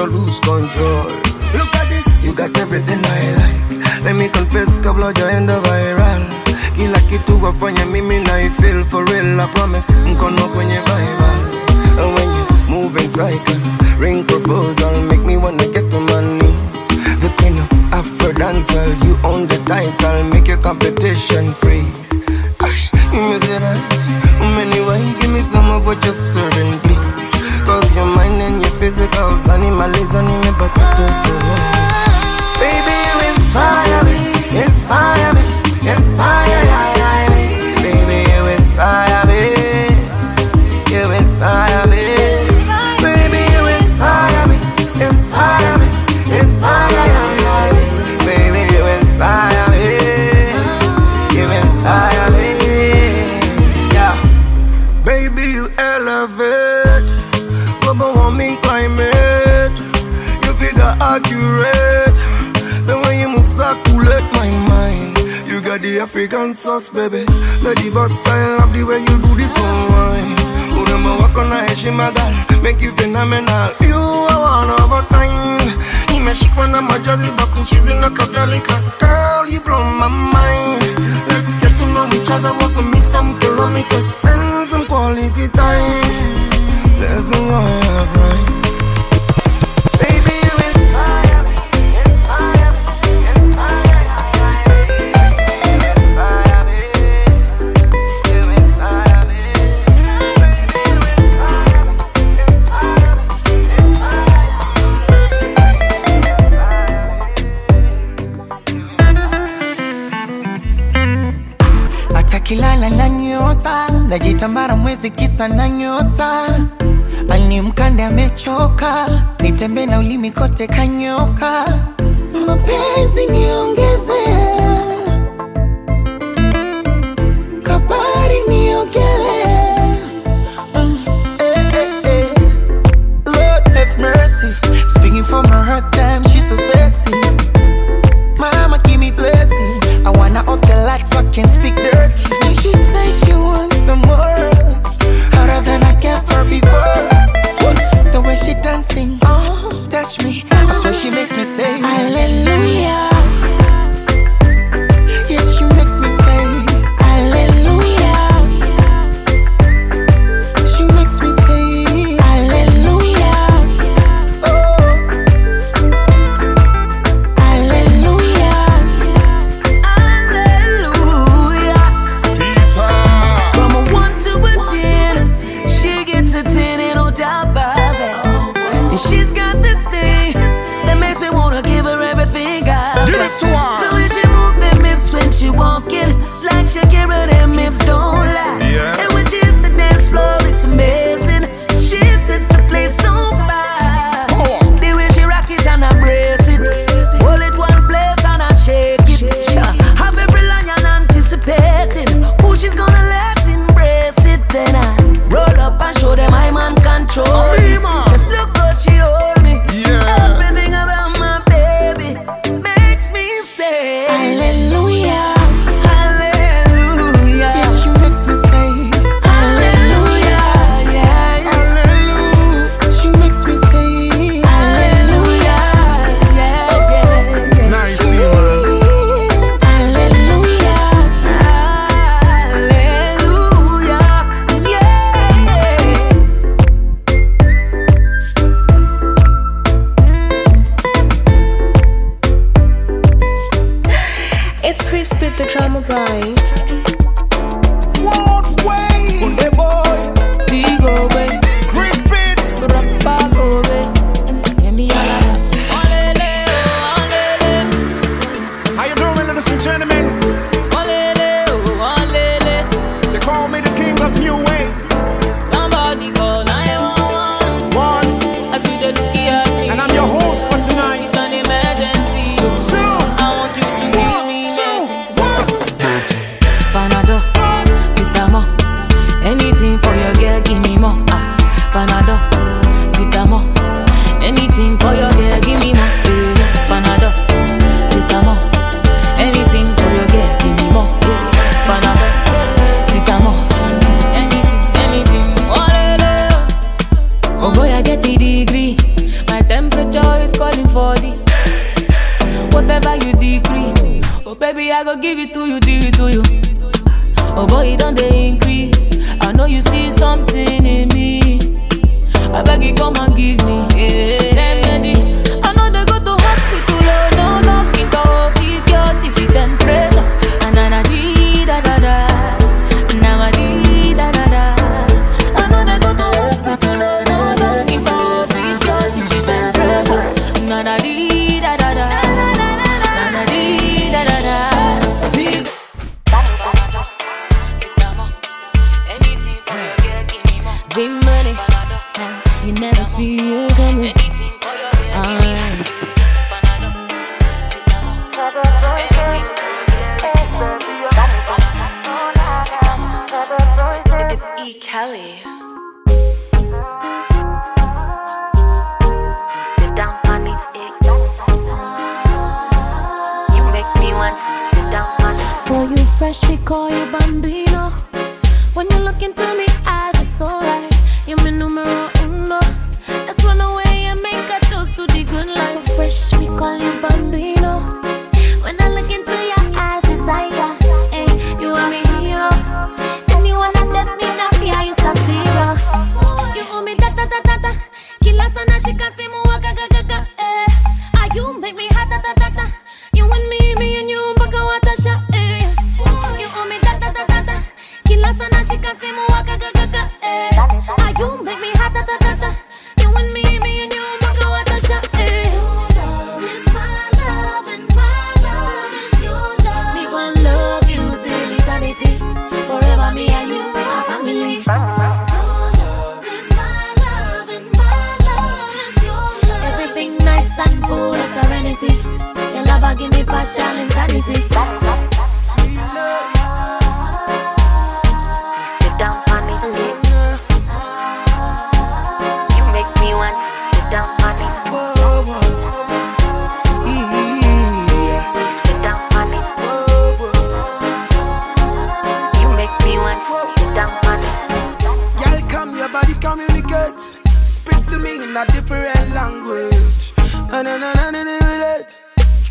lose control. Look at this, you got everything I like. Let me confess, kabla jaenda viral. Kila kitu wafanya mimi na feel for real, I promise. Mkono kwenye viral. And when you moving cycle, ring proposal, make me wanna get to my knees. The queen of Afro dancer, you own the title, make your competition free. and sauce, baby. Lady boss, I love the way you do this one wine. Put them a walk on a edge, my girl. Make you phenomenal. You are one of a kind. Imeshik when I'm a jolly buck and she's in a cup like a girl. You blow my mind. Let's get to know each other. Walk with me some kilometers and some quality time. There's a way, right? najitambara mwezi kisa na nyota, ani mkande amechoka, nitembe na ulimi kote kanyoka, mapenzi niongeze. another. call you Bambi.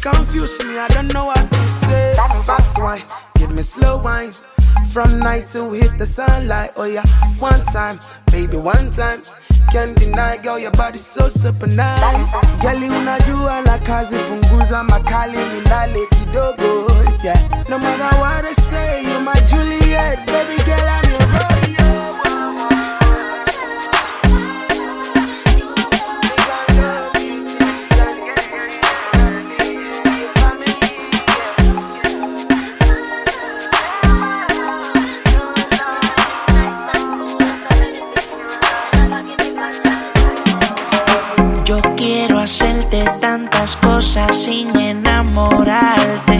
Confuse me, I don't know what to say. Fast wine, give me slow wine. From night till hit the sunlight, oh yeah. One time, baby, one time. Can't deny, girl, your body's so super nice. Girl, unajua na kazi, punguza makali, nilale kidogo, yeah. No matter what I say, you're my Juliet, baby girl, I'm sin enamorarte.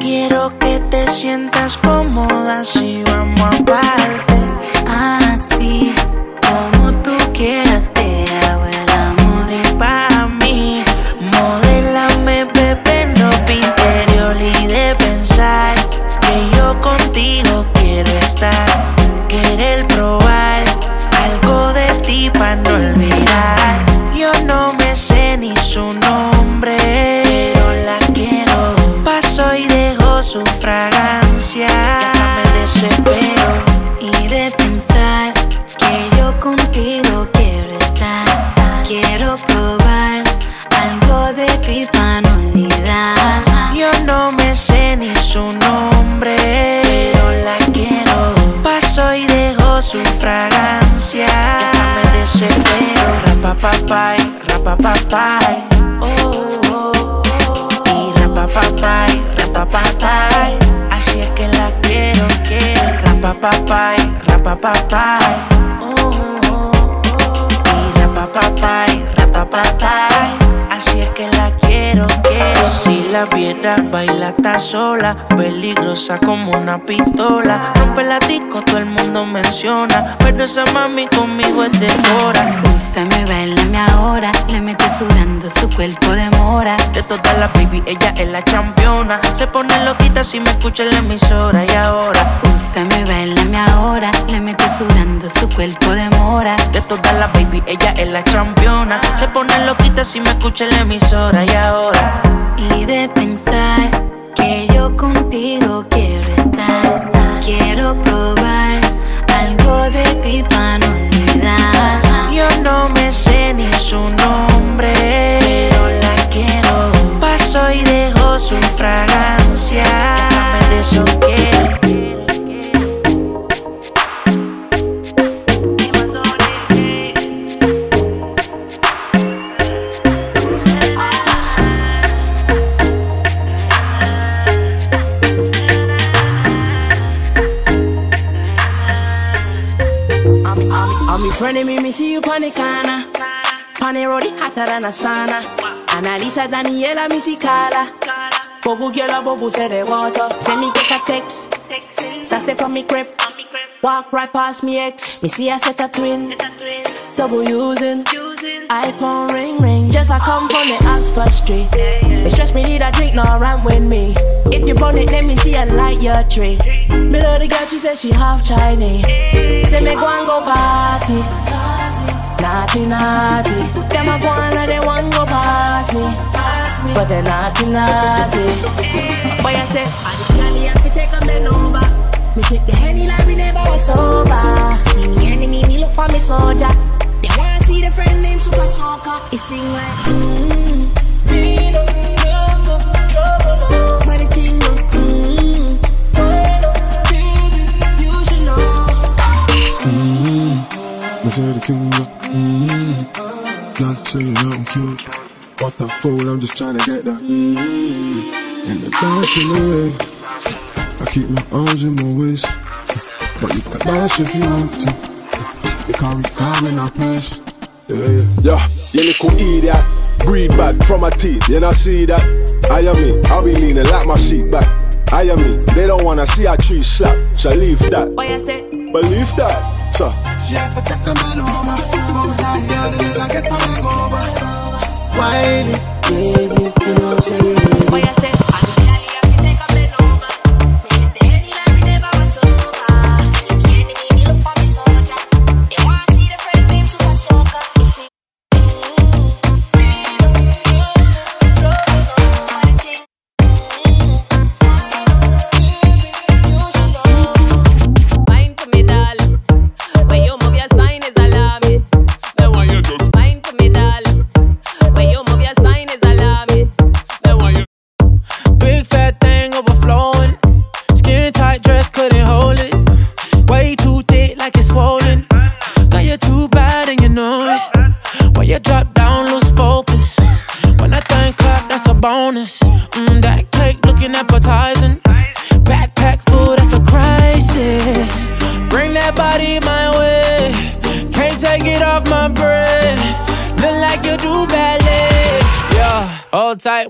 Quiero que te sientas cómoda si vamos a peligrosa como una pistola. Rompe la disco, todo el mundo menciona, pero esa mami conmigo es de hora. Úsame, bailame ahora, le mete sudando su cuerpo de mora. De todas las baby, ella es la championa. Se pone loquita si me escucha en la emisora y ahora. Úsame, bailame ahora, le mete sudando su cuerpo de mora. De todas las baby, ella es la championa. Se pone loquita si me escucha en la emisora y ahora. Y de pensar que yo contigo quiero estar, quiero probar algo de ti para olvidar. Yo no me sé ni su nombre, pero la quiero. Paso y dejo su fragancia. Déjame de eso Of me, me see you the the road, it hotter than a sauna. Analisa Daniela, me see Carla. Bobu girl, bobu say they water. Send me get a text. That's the from me crib. Walk right past me ex. Me see I set a twin. Double using. iPhone ring ring. Just I come from the Oxford Street. It stress me need a drink, no rant with me. If you burn it, let me see a light your tree. Me love the girl, she said she half Chinese. Say me go and go party. Naughty, naughty. Them a go and they want go past me. But they naughty, naughty. Boy, I say, I the candy have to take a bend over. Me take the henny like we never was sober. See me enemy, me look for me soldier. See the friend named Super Soccer. It sing like. But the thing mmm. Baby, you should know. Me say the king up. Mm-hmm. Not saying nothing cute. What the fool, I'm just trying to get that. Mm-hmm. In the dance the way. I keep my arms in my waist. But you can dance if you want to. You can't be calm in our place. Yeah, yeah. Yeah, you little idiot. Breathe bad from my teeth, you not see that? I am me, I'll be leaning like my sheep back. I am me, they don't wanna see a tree slap, so leave that. Boy, I say, Believe that, so. Whiny, baby, you know say Boy, I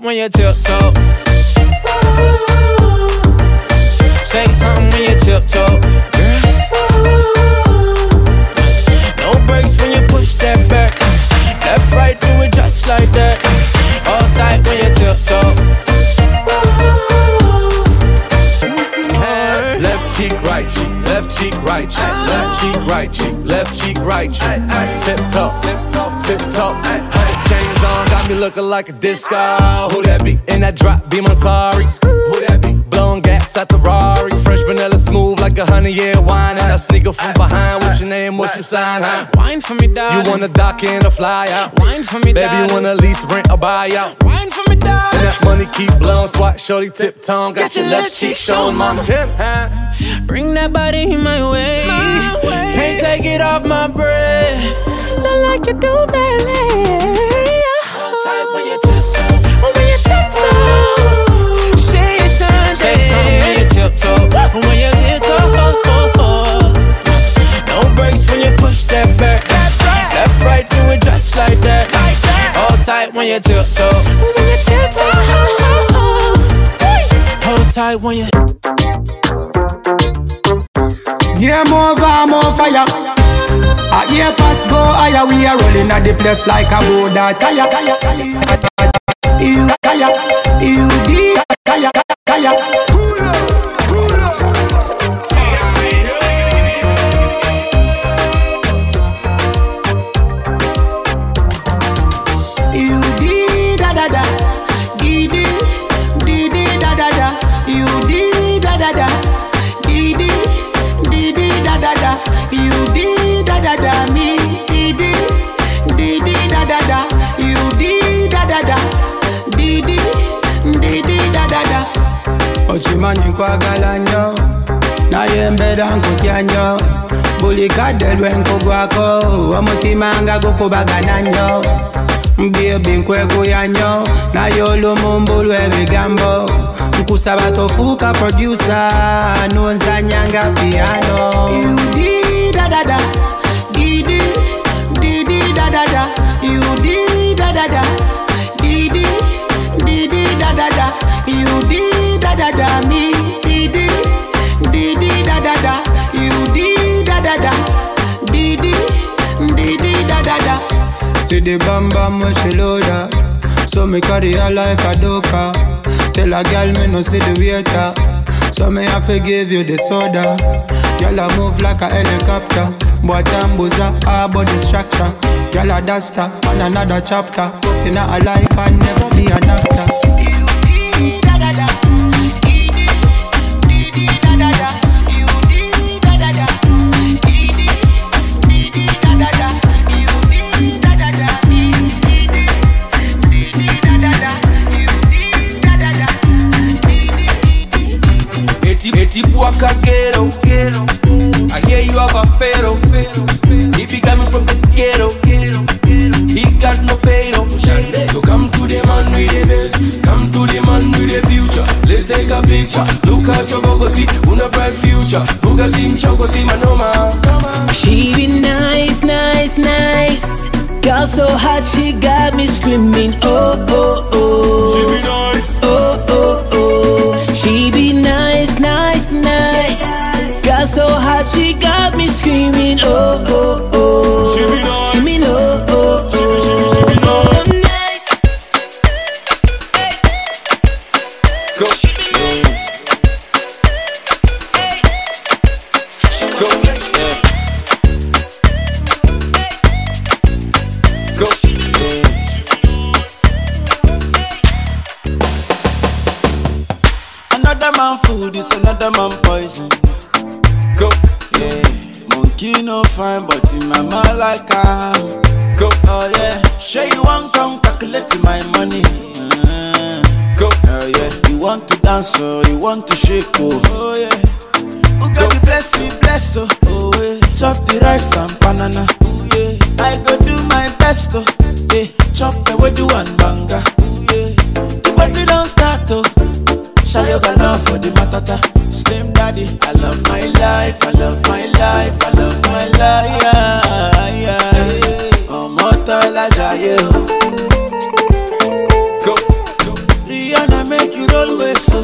when you tiptoe. Say something when you tiptoe. No brakes when you push that back. Left, right, do it just like that. Hold tight when you tiptoe. Left cheek, right cheek, left cheek, right cheek, left cheek, right cheek, left cheek, right cheek. Tip top, tip top, tip top. Looking like a disco. Who that be? In that drop, be my sorry. Who that be? Blowing gas at the Rari. Fresh vanilla smooth like a honey year wine. And I sneak up from behind. What's your name? What's your sign? Huh? Wine for me, dog. You wanna dock in a fly out? Wine for me, Baby, you wanna lease, rent, or buy out? Wine for me, dog. And that money keep blowing, swat, shorty, tip tongue. Got, your left cheek showing, mama. Tip, huh? Bring that body in my way. Can't take it off my breath. Look like you do ballet. Hold when you tiptoe. When you tiptoe. Say something. Say something when you tiptoe. When you tiptoe. No brakes when you push that back. Left, right, do it just like that. Hold tight when you tiptoe. When you tiptoe. tight when you. Yeah, more fire, more fire. A year pass go higher, we are rolling at the place like a boat that tire, tire, tire. You tire, you deep tire, tire. Nkutya nnyo buli kadde lwe nkugwako omutima nga gukubagana nnyo mbyebi nkweguya nnyo naye olumumbu lw'ebigambo nkusaba tofuuka produsa nonzanyanga piano. You di da da da, di di, di di da da da. The bam bam when she load. So me carry her like a doka. Tell a girl me no see the waiter. So me have to give you the soda. Girl I move like a helicopter. But I'm buzzer, about distraction. Girl a duster on another chapter. In a life and never be an actor. Another man food is another man poison. Go. Yeah. Monkey no fine, but in my mind like I am. Go. Oh yeah. Sure you want come calculate my money. Uh, Go. Oh yeah. You want to dance or you want to shake oh. Oh yeah. Who got the bless me bless oh. Oh yeah. Chop the rice and banana. Oh yeah. I go do my best oh. Yeah. Chop the way do banga. Oh yeah. The party don't start oh. Shayo got love for the matata. Slim daddy, I love my life, I love my life, I love my life. Yeah, yeah. Ọmọ tọ́lá jayé o. Go. Rihanna make you roll with so.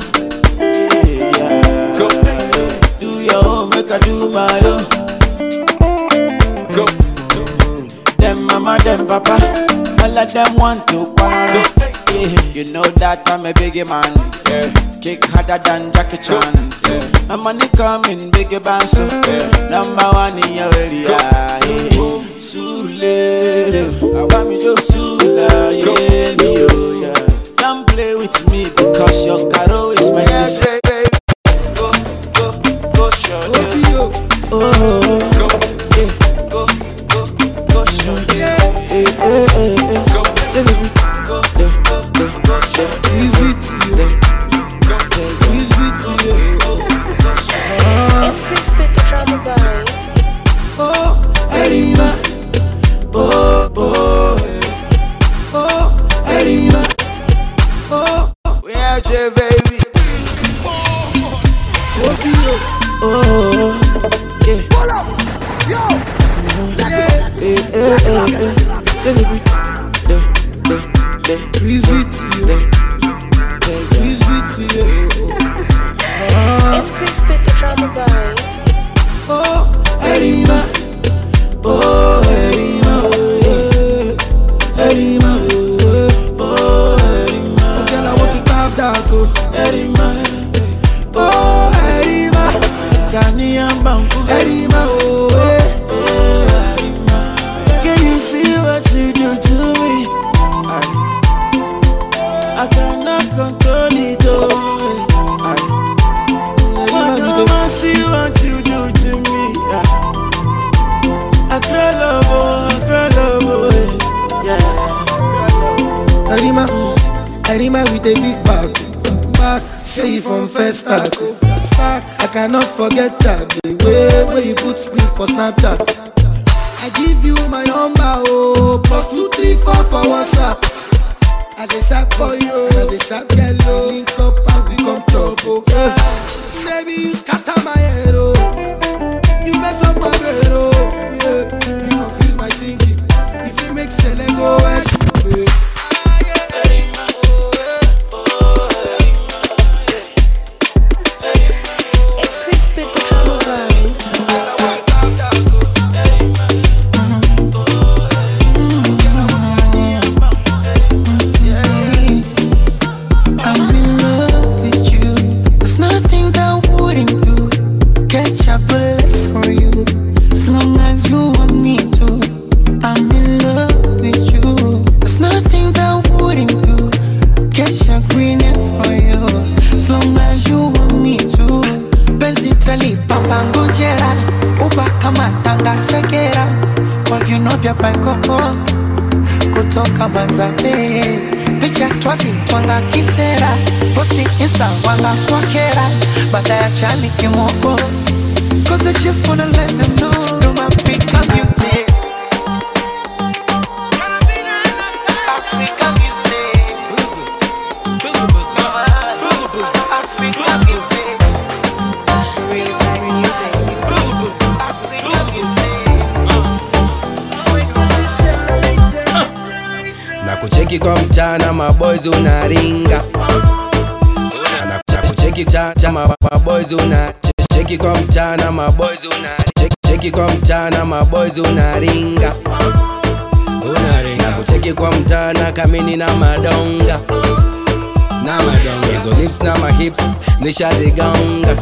Yeah, Go. Do your own, make I do my own. Go. Them mama, them papa, all of them want to quarrel. Yeah, you know that I'm a biggie man. Yeah. Kick harder than Jackie Chan. Yeah. My money coming, biggie band so. Yeah. Number one in your area. Yeah. Sule, I want me to Sula, yeah, me, oh, yeah. Don't play with me because your caro is my sister. Go, go, go, show you. Oh, A big back, back. Say you from first stack, stack. I cannot forget that the way where you put split for Snapchat. I give you my number, oh, plus two three four for WhatsApp. As a sharp boy, oh, as a sharp girl, oh, link up and we come chop, oh. Yeah. Baby, you scatter my head, oh. You mess up my brain, oh. Yeah. You confuse my thinking. If you make Sele go west, vya paikoko kutoka Manzabe, picha twazi twanga kisera, posti insta wanga kwa baada ya chani kimoko. Cause wanna let them know kucheki kwa mchana maboys unaringa. Una cheki kwa mchana maboys una cheki, cheki kwa mchana maboys unaringa. Unaringa. Na kucheki kwa mchana kamini na madonga. Na madonga. Hizo lips na mahips nishazigonga.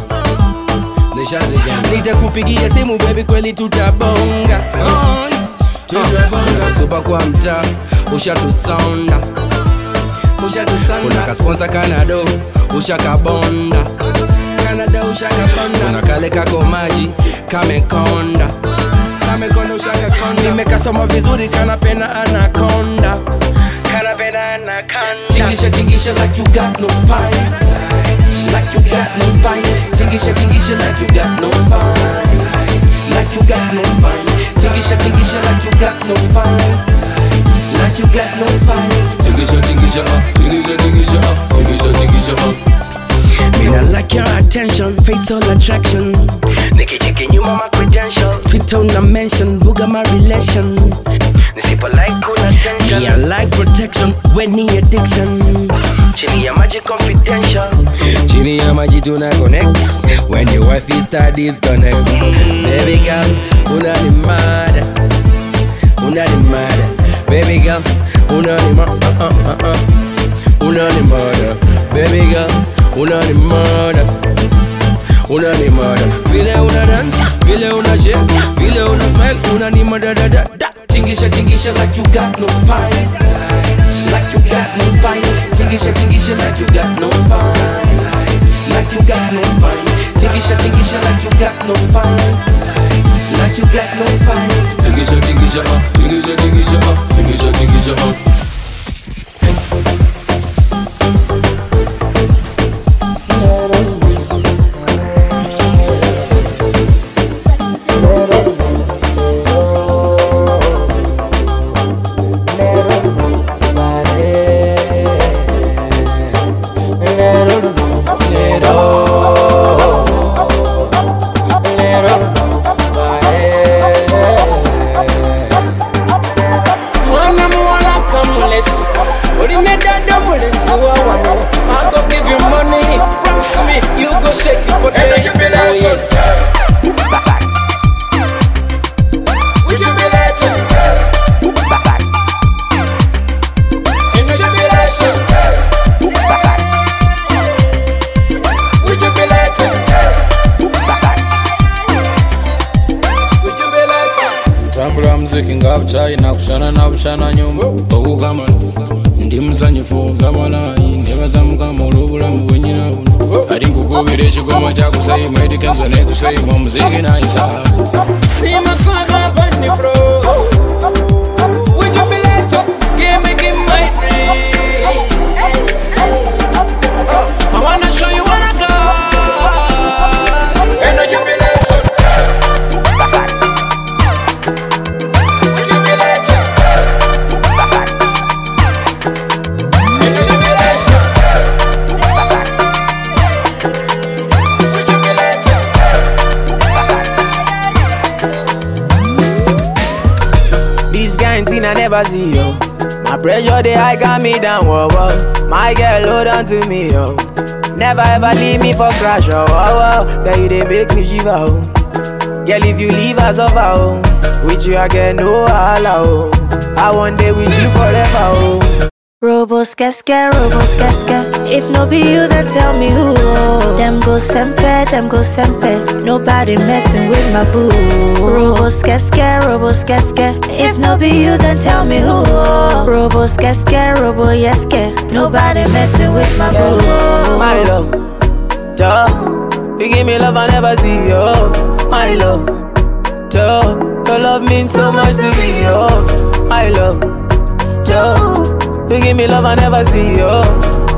Nishazigonga. Nitakupigia simu baby kweli tutabonga. Tutabonga. Supa kwa mtaa ushatusonda kuna kasponsa kanado ushakabonda kuna kale kako maji kamekonda nimekasoma vizuri kanapena anakonda Tingisha, tingisha like you got no spine. Like you got no spine. Tingisha, tingisha like you got no spine. Like you got no spine. Tingisha, tingisha like you got no spine. Like you got no spine. Tingisha, tingisha, uh, tingisha, tingisha, uh. Me not like your attention, fatal attraction. Nikicheki nyuma my credential, fit on a mention, buga my relation. Nisipo like kuna tension, me I like protection, when ni addiction. Chini ya maji confidential, chini ya maji tuna connect. When your wife is studies connect, baby girl, unani mada, unani mada, baby girl, unani ma, uh uh uh uh, unani mada, baby girl, unani mada. Unani mada, vile una dance, vile una shake, vile una smile, unani mada da da da. Tingisha, tingisha like you got no spine. Like you got no spine. Tingisha, tingisha like you got no spine. Like you got no spine. Tingisha, tingisha like you got no spine. You got no spine. Tingisha, tingisha, uh, tingisha, tingisha, uh, tingisha, tingisha, uh. See, yo. My pressure, they high got me down, whoa, whoa. My girl, hold on to me, yo. Never ever leave me for crash, oh, whoa, whoa. Girl, you they make me shiver, oh. Girl, if you leave us over, oh. With you, I get no holla, oh. I want day with you forever, oh. Robos casca, robos casca. If no be you, then tell me who. Them go sempe, them go sempe. Nobody messing with my boo. Robos casca, robos casca. If no be you, then tell me who. Robos casca, robo yeske. Nobody messing with my boo. My love, Joe, you give me love I never see, yo. My love, Joe, your love means so much to me, yo. My love, Joe, you give me love I never see, yo.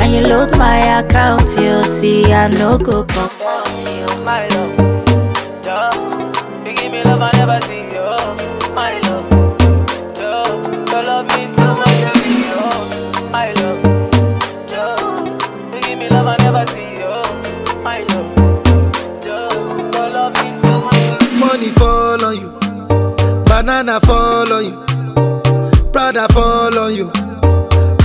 and you load my account, you see, I no go come. My love, Joe, you give me love I never see, yo. My love, Joe, your love means so much to me, yo. My love, Joe, you give me love I never see, yo. My love, Joe, your love means so much to me. Money fall on you, banana fall on you, Prada fall on you.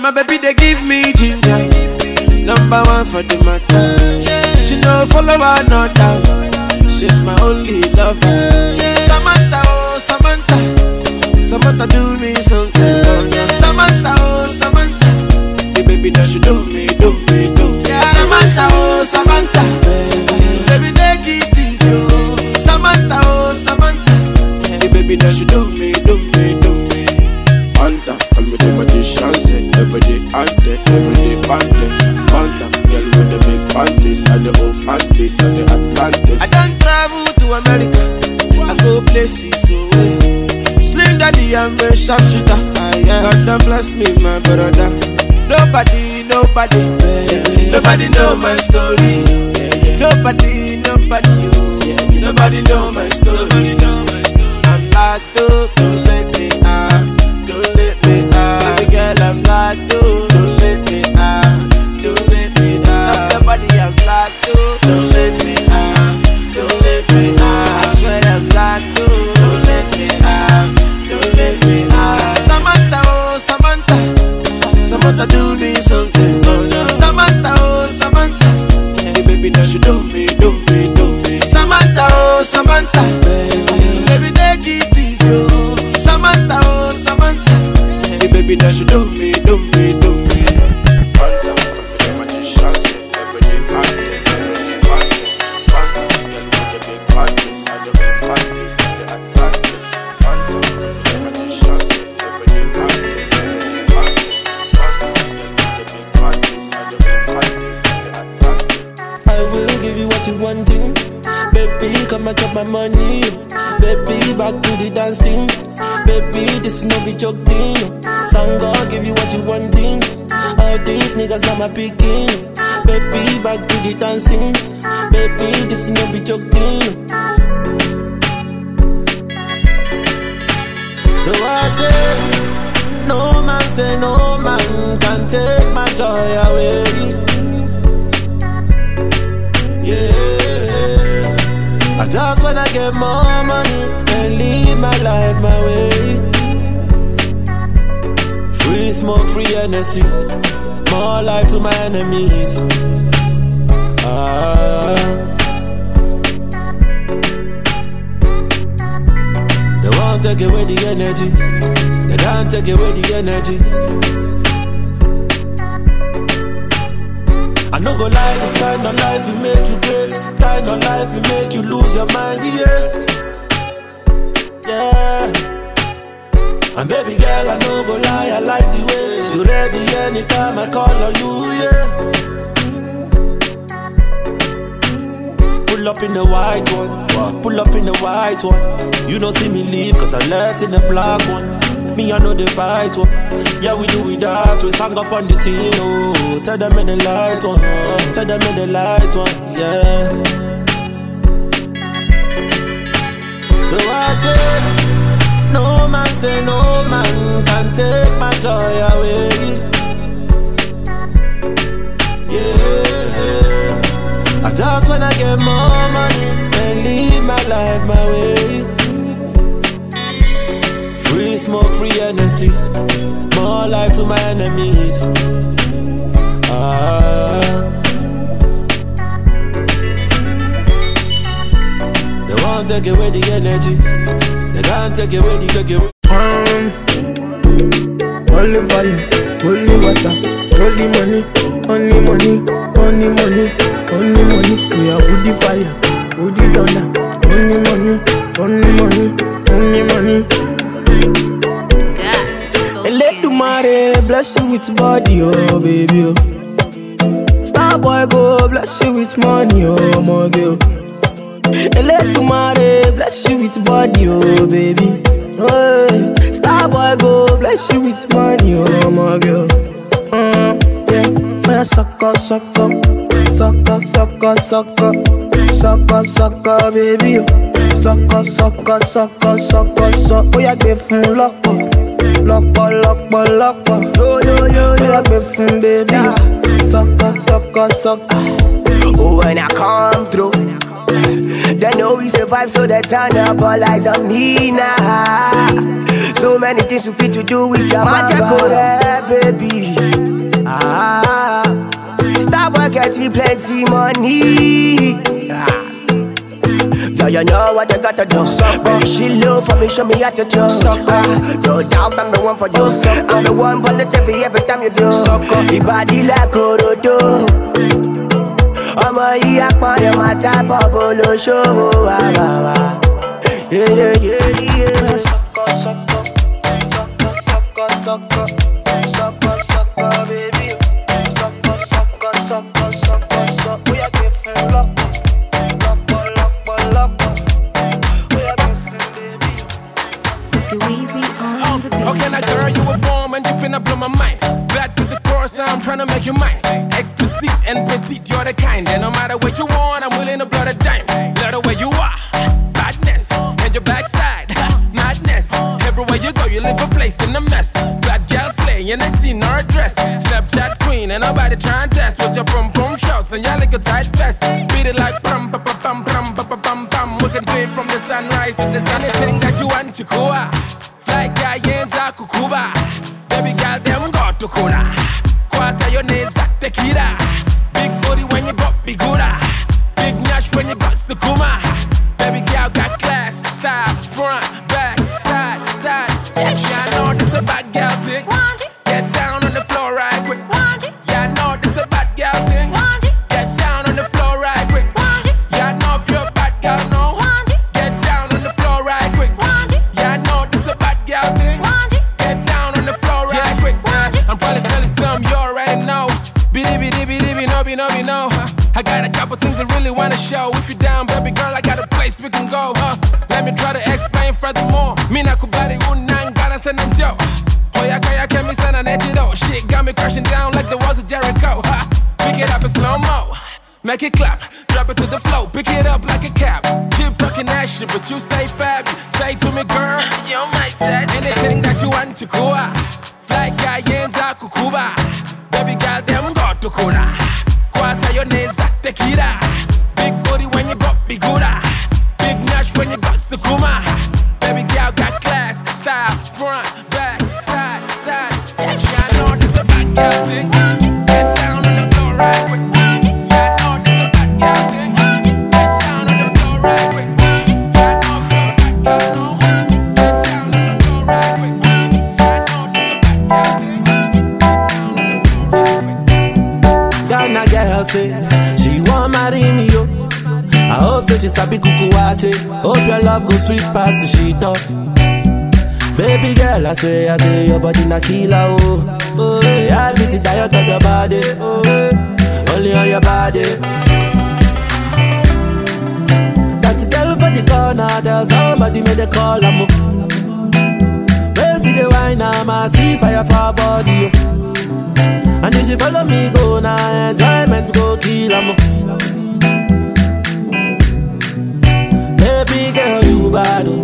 my baby they give me ginger. Number one for the matter. She no follow another. She's my only lover. Samantha, oh Samantha, Samantha do me something. Samantha, oh Samantha, the baby that you do me, do me, do me. Samantha, oh Samantha, baby take it easy. Oh. Samantha, oh Samantha, the baby that you do me, the say every day and day, every day past day. Hunter, girl with the big panties and the old fancies and the Atlantis. I don't travel to America, I go places away. Slim daddy, I'm a sharpshooter. Ah, yeah. God damn bless me, my brother. Nobody, nobody, nobody know my story. Nobody, nobody, oh. nobody know my story. I'm locked up, you do me, do me, do me. I will give you what you wanting. Baby, come and chop my money. Baby, back to the dance thing. Baby, this no be joke thing. Sangha, give you what you wanting. All these niggas are my picking. Baby, back to the dancing. Baby, this is no be joke thing. So I say, no man say no man can take my joy away. Yeah. I just wanna get more money and live my life my way. Free smoke, free energy, more life to my enemies. Ah. They won't take away the energy. They can't take away the energy. I no go lie, this kind of life will make you grace. Kind of life will make you lose your mind, yeah. Yeah. And baby girl, I no go lie, I like the way you ready anytime I call on you, yeah. Pull up in the white one, pull up in the white one. You don't see me leave, cause I left in the black one. Me, I know the fight one. Yeah, we do it that. We sang up on the team, oh. Tell them in the light one. Tell them in the light one, yeah. So I say, no man say no man can take my joy away. Yeah. I just wanna get more money and live my life my way. Free smoke, free energy, more life to my enemies. Ah. They won't take away the energy, they can't take away the take away. Um, only fire, only water, only money, only money, only money, only money. We are woody fire, woody thunder, only money, only money, only money. Eledumare bless you with body, oh baby, oh. Star boy go bless you with money, oh my girl. Eledumare bless you with body, oh baby. Oh, star boy go bless you with money, oh my girl. Mm, yeah, when I suck up, suck up, suck up, suck up, suck up, suck up, suck up, baby. oh. Suck up, suck up, suck up, suck up, suck. Oh yeah, give fun lock up, up, up, up. Oh give fun, baby. oh. Suck up, suck up, suck up. Oh, when I come through, they know we survive, so they turn up all eyes on me now. So many things we fit to do with your magic, oh, baby. Ah, stop getting plenty money. Ah. Yeah, you know what you gotta do. Baby, she low for me, show me how to do. Ah, No doubt I'm the one for you. I'm the one for the TV every time you do. Your body like Orodo ọmọ yìí apọ̀lẹ̀ wọn tábọ̀ bolóṣòwò wà wà wà. yeyeyeye. sọkọ sọkọ sọkọ sọkọ sọkọ sọkọ sọkọ bébí sọkọ sọkọ sọkọ sọkọ sọ ó yà gbé fún lọ́pọ̀ lọ́pọ̀ lọ́pọ̀ lọ́pọ̀ ó yà gbé fún bébí. Oh, okay, now girl, you were born and you finna blow my mind. Back to the chorus, I'm tryna make you mine. Exclusive and petite, you're the kind. And no matter what you want, I'm willing to blow the dime. Love the way you are, badness, and your backside, madness. Everywhere you go, you leave a place in a mess. Bad girl slay in a jean or a dress. Snapchat queen, and nobody try and test with your pum pum shorts and your little tight vest. Beat it like pum pum pum pum pum pum pum. We can do it from the sunrise to the sunset. Anything that you want, you cool. Fly guy, hands are kukuba. Baby girl, them got to cool. Quarter your knees kemi sana nejido. Shit got me crashing down like the walls of Jericho. Ha! Pick it up in slow mo. Make it clap, drop it to the floor, pick it up like a cap. Keep talking that shit, but you stay fab. Say to me, girl, you're my judge. Anything that you want to cool. Fly guy, yenza kukuba. Baby girl, them got to cola. Kwata your neza tequila. Big booty when you got bigura. Big nash when you got sukuma. Sweet past the sheet up. Baby girl, I say, I say your body na killer oh. Oh, yeah, I beat it diet of your body. Oh, only on your body. That girl for the corner, tell somebody make the call I'm Where see the wine, I'm a see fire for body. Oh. And if she follow me, go now, enjoyment go kill 'em. Baby you bad, oh.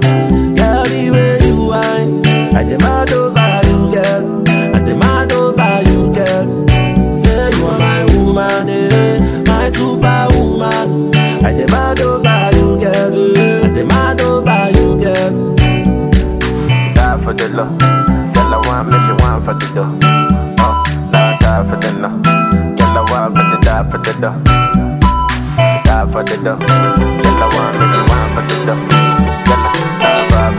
girl, the way you whine. I demand over you, girl. I demand over you, girl. Say you are my woman, eh, my superwoman. I demand over you, girl. I demand over you, girl. Die for the love. Girl, I want me, she want for the dough. Oh, side for the no. Girl, I want for the die for the dough. Die for the dough. Girl, I want me, she want for the dough.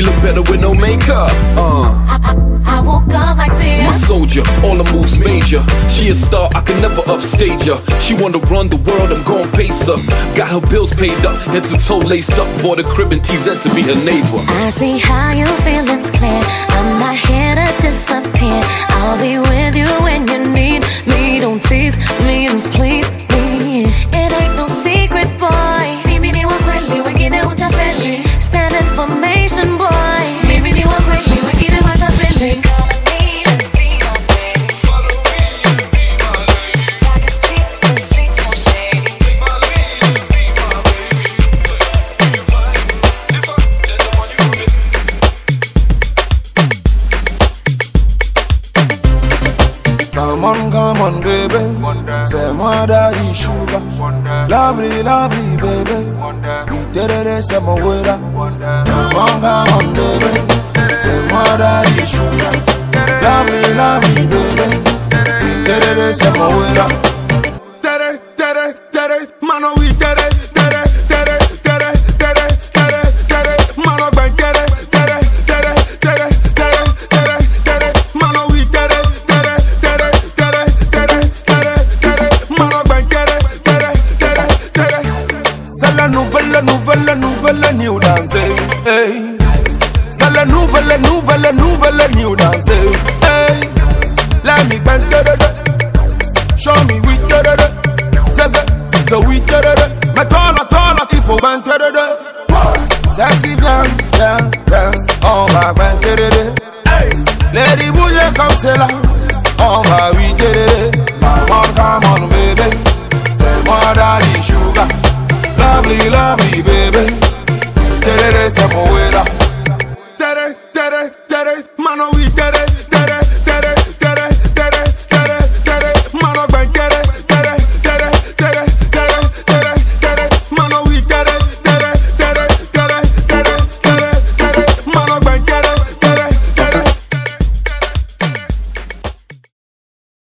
She look better with no makeup. Uh, I woke up like this. my soldier, all the moves major. She a star, I can never upstage her. She wanna run the world, I'm gon' pace her. Got her bills paid up, head to toe laced up. Bought a crib in TZ to be her neighbor. I see how you feel, it's clear. I'm not here to disappear. I'll be with you when you need me. Don't tease me, just please Moi daddy sugar. Lovely, lovely, baby. We did it, say my waiter. Come on, baby. Say moi daddy sugar. Lovely, lovely, baby. We did it, say my waiter.